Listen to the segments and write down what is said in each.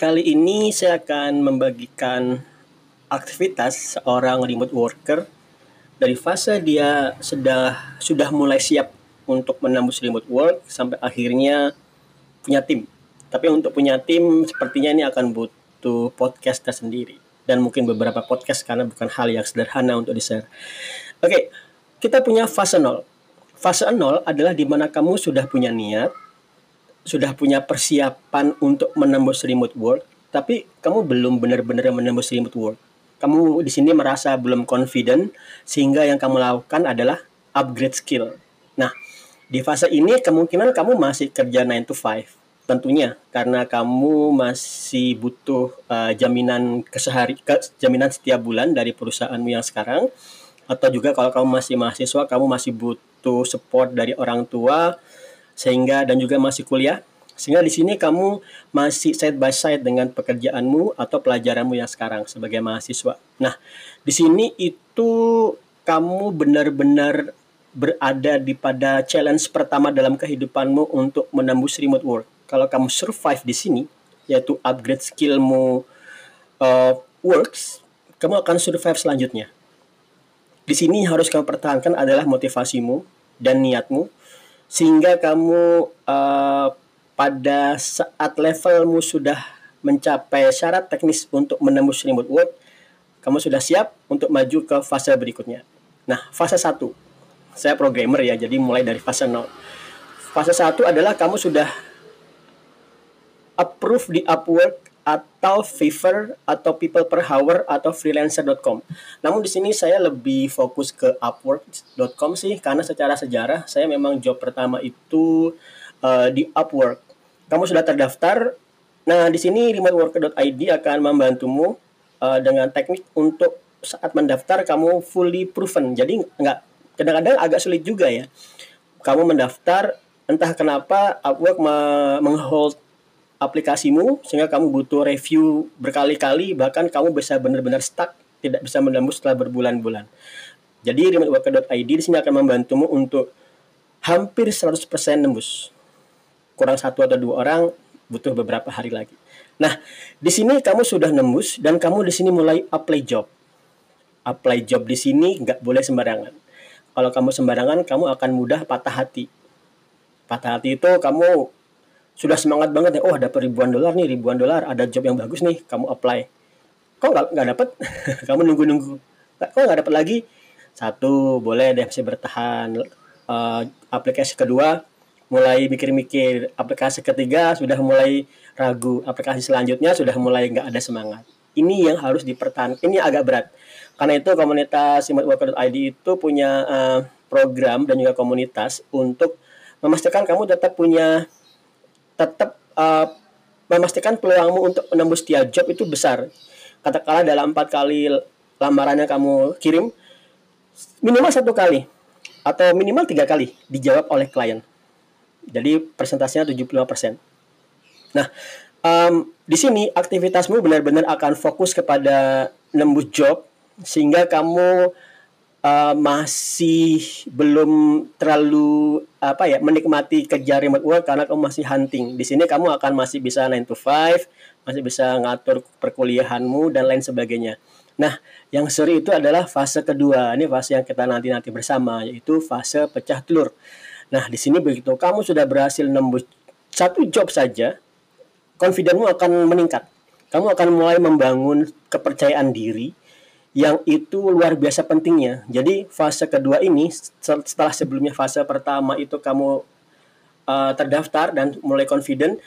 Kali ini saya akan membagikan aktivitas seorang remote worker dari fase dia sudah sudah mulai siap untuk menembus remote work sampai akhirnya punya tim. Tapi untuk punya tim sepertinya ini akan butuh podcast tersendiri dan mungkin beberapa podcast karena bukan hal yang sederhana untuk di-share. Oke, kita punya fase 0. Fase 0 adalah di mana kamu sudah punya niat, sudah punya persiapan untuk menembus remote work, tapi kamu belum benar-benar menembus remote work. Kamu di sini merasa belum confident, sehingga yang kamu lakukan adalah upgrade skill. Nah, di fase ini kemungkinan kamu masih kerja 9 to 5 tentunya karena kamu masih butuh uh, jaminan kesehari ke, jaminan setiap bulan dari perusahaanmu yang sekarang atau juga kalau kamu masih mahasiswa kamu masih butuh support dari orang tua sehingga dan juga masih kuliah. Sehingga di sini kamu masih side by side dengan pekerjaanmu atau pelajaranmu yang sekarang sebagai mahasiswa. Nah, di sini itu kamu benar-benar berada di pada challenge pertama dalam kehidupanmu untuk menembus remote work. Kalau kamu survive di sini yaitu upgrade skillmu uh, works kamu akan survive selanjutnya. Di sini harus kamu pertahankan adalah motivasimu dan niatmu sehingga kamu uh, pada saat levelmu sudah mencapai syarat teknis untuk menembus remote work kamu sudah siap untuk maju ke fase berikutnya. Nah fase 1 saya programmer ya jadi mulai dari fase 0 fase 1 adalah kamu sudah approve di Upwork atau Fiverr atau People per Hour atau freelancer.com. Namun di sini saya lebih fokus ke upwork.com sih karena secara sejarah saya memang job pertama itu uh, di Upwork. Kamu sudah terdaftar. Nah, di sini remoteworker.id akan membantumu uh, dengan teknik untuk saat mendaftar kamu fully proven. Jadi nggak kadang-kadang agak sulit juga ya. Kamu mendaftar entah kenapa Upwork menghold aplikasimu sehingga kamu butuh review berkali-kali bahkan kamu bisa benar-benar stuck tidak bisa menembus setelah berbulan-bulan. Jadi remoteworker.id di sini akan membantumu untuk hampir 100% nembus. Kurang satu atau dua orang butuh beberapa hari lagi. Nah, di sini kamu sudah nembus dan kamu di sini mulai apply job. Apply job di sini nggak boleh sembarangan. Kalau kamu sembarangan, kamu akan mudah patah hati. Patah hati itu kamu sudah semangat banget ya oh dapat ribuan dolar nih ribuan dolar. Ada job yang bagus nih kamu apply. Kok nggak nggak dapat kamu nunggu nunggu kok nggak dapat lagi? Satu boleh deh masih bertahan. Uh, aplikasi kedua mulai mikir-mikir. Aplikasi ketiga sudah mulai ragu. Aplikasi selanjutnya sudah mulai nggak ada semangat. Ini yang harus dipertahankan ini agak berat. Karena itu komunitas Worker.id itu punya uh, program dan juga komunitas untuk memastikan kamu tetap punya tetap uh, memastikan peluangmu untuk menembus tiap job itu besar. Katakanlah dalam empat kali lamaran yang kamu kirim, minimal satu kali atau minimal tiga kali dijawab oleh klien. Jadi persentasenya 75%. Nah, um, di sini aktivitasmu benar-benar akan fokus kepada nembus job sehingga kamu uh, masih belum terlalu apa ya menikmati kerja remote work karena kamu masih hunting. Di sini kamu akan masih bisa 9 to 5, masih bisa ngatur perkuliahanmu dan lain sebagainya. Nah, yang seri itu adalah fase kedua. Ini fase yang kita nanti-nanti bersama yaitu fase pecah telur. Nah, di sini begitu kamu sudah berhasil nembus satu job saja, confidentmu akan meningkat. Kamu akan mulai membangun kepercayaan diri, yang itu luar biasa pentingnya. Jadi fase kedua ini setelah sebelumnya fase pertama itu kamu uh, terdaftar dan mulai confident,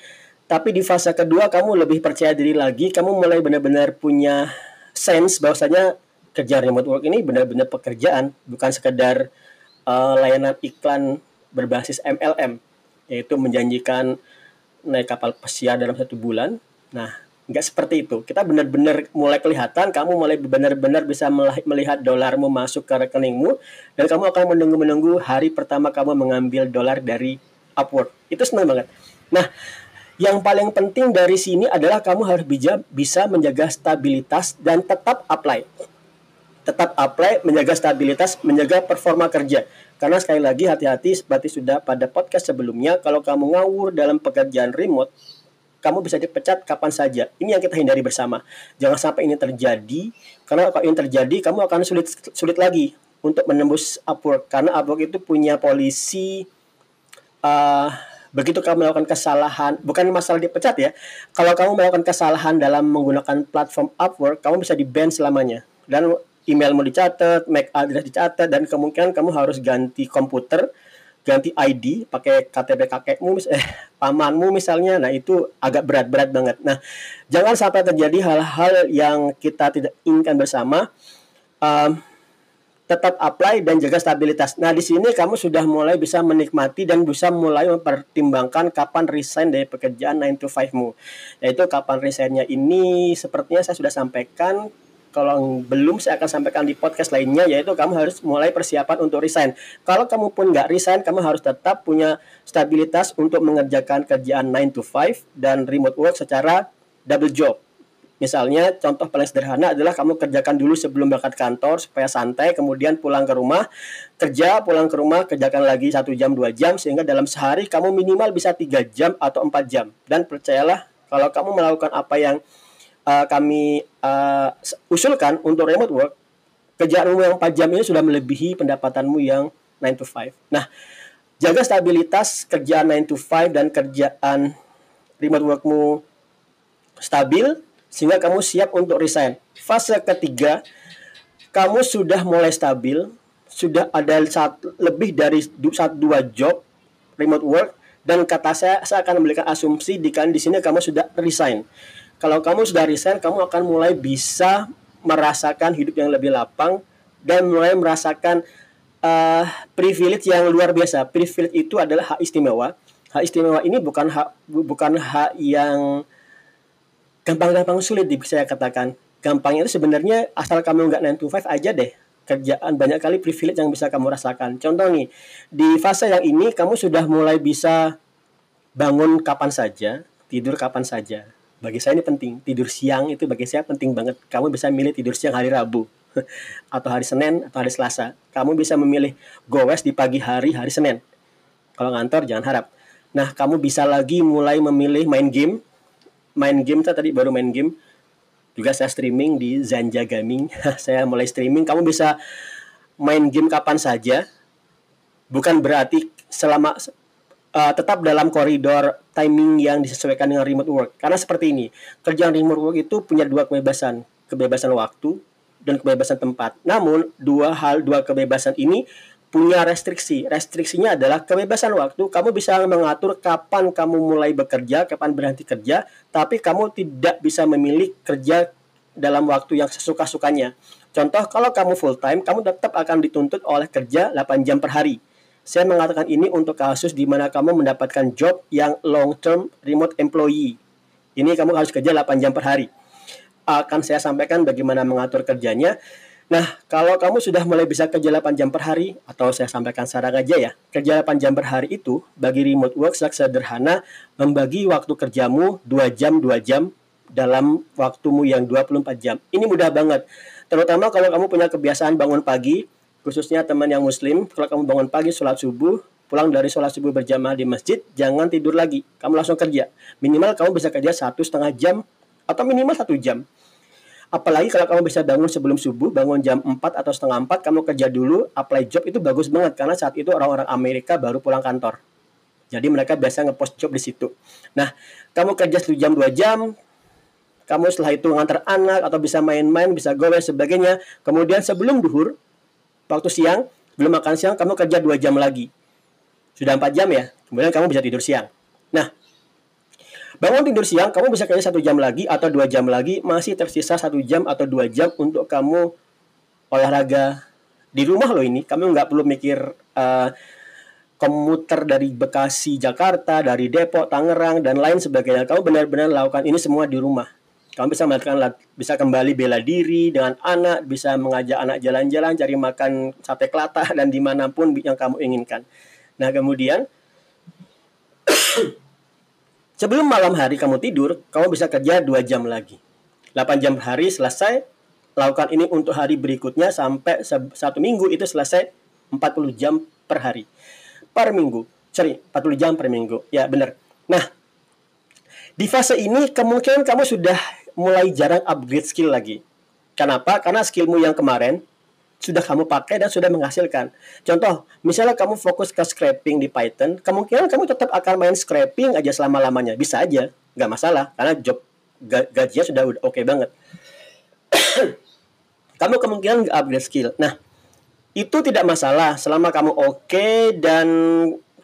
tapi di fase kedua kamu lebih percaya diri lagi, kamu mulai benar-benar punya sense bahwasanya kerja remote work ini benar-benar pekerjaan, bukan sekedar uh, layanan iklan berbasis MLM, yaitu menjanjikan naik kapal pesiar dalam satu bulan. Nah, nggak seperti itu. Kita benar-benar mulai kelihatan, kamu mulai benar-benar bisa melihat dolarmu masuk ke rekeningmu, dan kamu akan menunggu-menunggu hari pertama kamu mengambil dolar dari Upwork. Itu senang banget. Nah, yang paling penting dari sini adalah kamu harus bisa, bisa menjaga stabilitas dan tetap apply. Tetap apply, menjaga stabilitas, menjaga performa kerja. Karena sekali lagi hati-hati seperti sudah pada podcast sebelumnya, kalau kamu ngawur dalam pekerjaan remote, kamu bisa dipecat kapan saja. Ini yang kita hindari bersama. Jangan sampai ini terjadi, karena kalau ini terjadi, kamu akan sulit sulit lagi untuk menembus Upwork karena Upwork itu punya polisi uh, begitu kamu melakukan kesalahan, bukan masalah dipecat ya. Kalau kamu melakukan kesalahan dalam menggunakan platform Upwork, kamu bisa di ban selamanya. Dan emailmu dicatat, MAC address dicatat, dan kemungkinan kamu harus ganti komputer, ganti ID, pakai KTP kakekmu, eh pamanmu misalnya. Nah itu agak berat-berat banget. Nah jangan sampai terjadi hal-hal yang kita tidak inginkan bersama. Um, tetap apply dan jaga stabilitas. Nah, di sini kamu sudah mulai bisa menikmati dan bisa mulai mempertimbangkan kapan resign dari pekerjaan 9 to 5-mu. Yaitu kapan resignnya ini sepertinya saya sudah sampaikan kalau belum saya akan sampaikan di podcast lainnya yaitu kamu harus mulai persiapan untuk resign. Kalau kamu pun nggak resign, kamu harus tetap punya stabilitas untuk mengerjakan kerjaan 9 to 5 dan remote work secara double job. Misalnya contoh paling sederhana adalah kamu kerjakan dulu sebelum berangkat kantor supaya santai, kemudian pulang ke rumah, kerja, pulang ke rumah, kerjakan lagi satu jam dua jam sehingga dalam sehari kamu minimal bisa tiga jam atau empat jam. Dan percayalah kalau kamu melakukan apa yang uh, kami uh, usulkan untuk remote work, kerjaanmu yang 4 jam ini sudah melebihi pendapatanmu yang 9 to 5. Nah, jaga stabilitas kerjaan 9 to 5 dan kerjaan remote workmu stabil sehingga kamu siap untuk resign. Fase ketiga, kamu sudah mulai stabil, sudah ada saat, lebih dari satu dua job remote work dan kata saya saya akan memberikan asumsi di kan di sini kamu sudah resign. Kalau kamu sudah resign, kamu akan mulai bisa merasakan hidup yang lebih lapang dan mulai merasakan uh, privilege yang luar biasa. Privilege itu adalah hak istimewa. Hak istimewa ini bukan hak bukan hak yang gampang-gampang sulit bisa saya katakan. Gampangnya itu sebenarnya asal kamu nggak 9 to 5 aja deh. Kerjaan banyak kali privilege yang bisa kamu rasakan. Contoh nih, di fase yang ini kamu sudah mulai bisa bangun kapan saja, tidur kapan saja. Bagi saya ini penting. Tidur siang itu bagi saya penting banget. Kamu bisa milih tidur siang hari Rabu atau hari Senin atau hari Selasa. Kamu bisa memilih gowes di pagi hari hari Senin. Kalau ngantor jangan harap. Nah, kamu bisa lagi mulai memilih main game main game saya tadi baru main game juga saya streaming di Zanja Gaming saya mulai streaming kamu bisa main game kapan saja bukan berarti selama uh, tetap dalam koridor timing yang disesuaikan dengan remote work karena seperti ini kerjaan remote work itu punya dua kebebasan kebebasan waktu dan kebebasan tempat namun dua hal dua kebebasan ini punya restriksi. Restriksinya adalah kebebasan waktu. Kamu bisa mengatur kapan kamu mulai bekerja, kapan berhenti kerja, tapi kamu tidak bisa memilih kerja dalam waktu yang sesuka-sukanya. Contoh, kalau kamu full time, kamu tetap akan dituntut oleh kerja 8 jam per hari. Saya mengatakan ini untuk kasus di mana kamu mendapatkan job yang long term remote employee. Ini kamu harus kerja 8 jam per hari. Akan saya sampaikan bagaimana mengatur kerjanya. Nah, kalau kamu sudah mulai bisa kerja 8 jam per hari, atau saya sampaikan secara aja ya, kerja 8 jam per hari itu bagi remote work sederhana membagi waktu kerjamu 2 jam 2 jam dalam waktumu yang 24 jam. Ini mudah banget. Terutama kalau kamu punya kebiasaan bangun pagi, khususnya teman yang muslim, kalau kamu bangun pagi sholat subuh, pulang dari sholat subuh berjamaah di masjid, jangan tidur lagi. Kamu langsung kerja. Minimal kamu bisa kerja satu setengah jam atau minimal satu jam. Apalagi kalau kamu bisa bangun sebelum subuh, bangun jam 4 atau setengah 4, kamu kerja dulu, apply job itu bagus banget karena saat itu orang-orang Amerika baru pulang kantor. Jadi mereka biasa ngepost job di situ. Nah, kamu kerja satu jam dua jam, kamu setelah itu ngantar anak atau bisa main-main, bisa go dan sebagainya. Kemudian sebelum duhur, waktu siang, belum makan siang, kamu kerja dua jam lagi. Sudah empat jam ya, kemudian kamu bisa tidur siang. Nah, Bangun tidur siang, kamu bisa kerja satu jam lagi atau dua jam lagi, masih tersisa satu jam atau dua jam untuk kamu olahraga di rumah loh ini. Kamu nggak perlu mikir uh, komuter dari Bekasi, Jakarta, dari Depok, Tangerang, dan lain sebagainya. Kamu benar-benar lakukan ini semua di rumah. Kamu bisa melakukan bisa kembali bela diri dengan anak, bisa mengajak anak jalan-jalan, cari makan sate kelata dan di mana pun yang kamu inginkan. Nah kemudian Sebelum malam hari kamu tidur, kamu bisa kerja 2 jam lagi. 8 jam hari selesai, lakukan ini untuk hari berikutnya sampai satu minggu itu selesai 40 jam per hari. Per minggu. Sorry, 40 jam per minggu. Ya, benar. Nah, Di fase ini kemungkinan kamu sudah mulai jarang upgrade skill lagi. Kenapa? Karena skillmu yang kemarin sudah kamu pakai dan sudah menghasilkan. Contoh, misalnya kamu fokus ke scraping di Python, kemungkinan kamu tetap akan main scraping aja selama-lamanya. Bisa aja, nggak masalah, karena job gajinya sudah oke okay banget. kamu kemungkinan nggak upgrade skill. Nah, itu tidak masalah selama kamu oke okay dan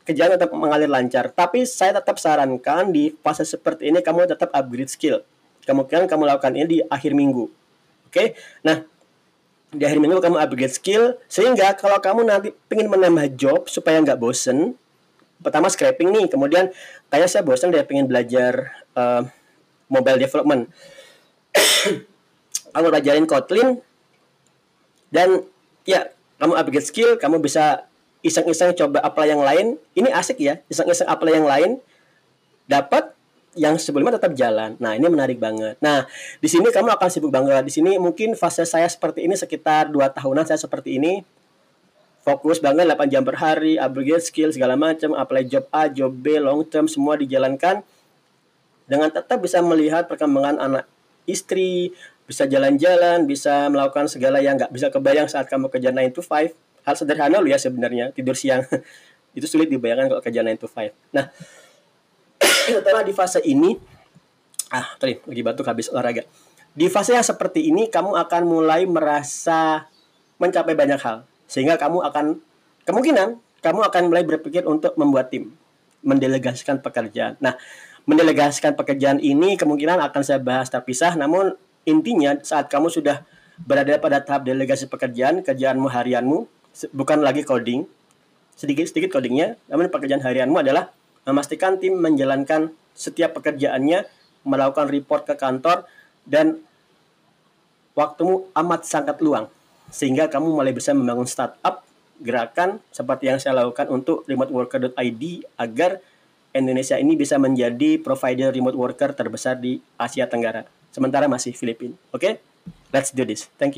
kerjaan tetap mengalir lancar. Tapi saya tetap sarankan di fase seperti ini kamu tetap upgrade skill. Kemungkinan kamu lakukan ini di akhir minggu. Oke, okay? nah di akhir minggu kamu upgrade skill sehingga kalau kamu nanti pengen menambah job supaya nggak bosen pertama scraping nih kemudian kayak saya bosen dia pengen belajar uh, mobile development kamu belajarin Kotlin dan ya kamu upgrade skill kamu bisa iseng-iseng coba apply yang lain ini asik ya iseng-iseng apply yang lain dapat yang sebelumnya tetap jalan. Nah, ini menarik banget. Nah, di sini kamu akan sibuk banget. Di sini mungkin fase saya seperti ini sekitar dua tahunan saya seperti ini. Fokus banget 8 jam per hari, upgrade skill segala macam, apply job A, job B, long term semua dijalankan dengan tetap bisa melihat perkembangan anak istri, bisa jalan-jalan, bisa melakukan segala yang nggak bisa kebayang saat kamu kerja 9 to 5. Hal sederhana loh ya sebenarnya, tidur siang. Itu sulit dibayangkan kalau kerja 9 to 5. Nah, setelah di fase ini ah tadi lagi batuk habis olahraga. Di fase yang seperti ini kamu akan mulai merasa mencapai banyak hal sehingga kamu akan kemungkinan kamu akan mulai berpikir untuk membuat tim mendelegasikan pekerjaan. Nah mendelegasikan pekerjaan ini kemungkinan akan saya bahas terpisah namun intinya saat kamu sudah berada pada tahap delegasi pekerjaan kerjaanmu harianmu bukan lagi coding sedikit sedikit codingnya namun pekerjaan harianmu adalah memastikan tim menjalankan setiap pekerjaannya, melakukan report ke kantor, dan waktumu amat sangat luang. Sehingga kamu mulai bisa membangun startup, gerakan seperti yang saya lakukan untuk remoteworker.id agar Indonesia ini bisa menjadi provider remote worker terbesar di Asia Tenggara. Sementara masih Filipina. Oke? Okay? Let's do this. Thank you.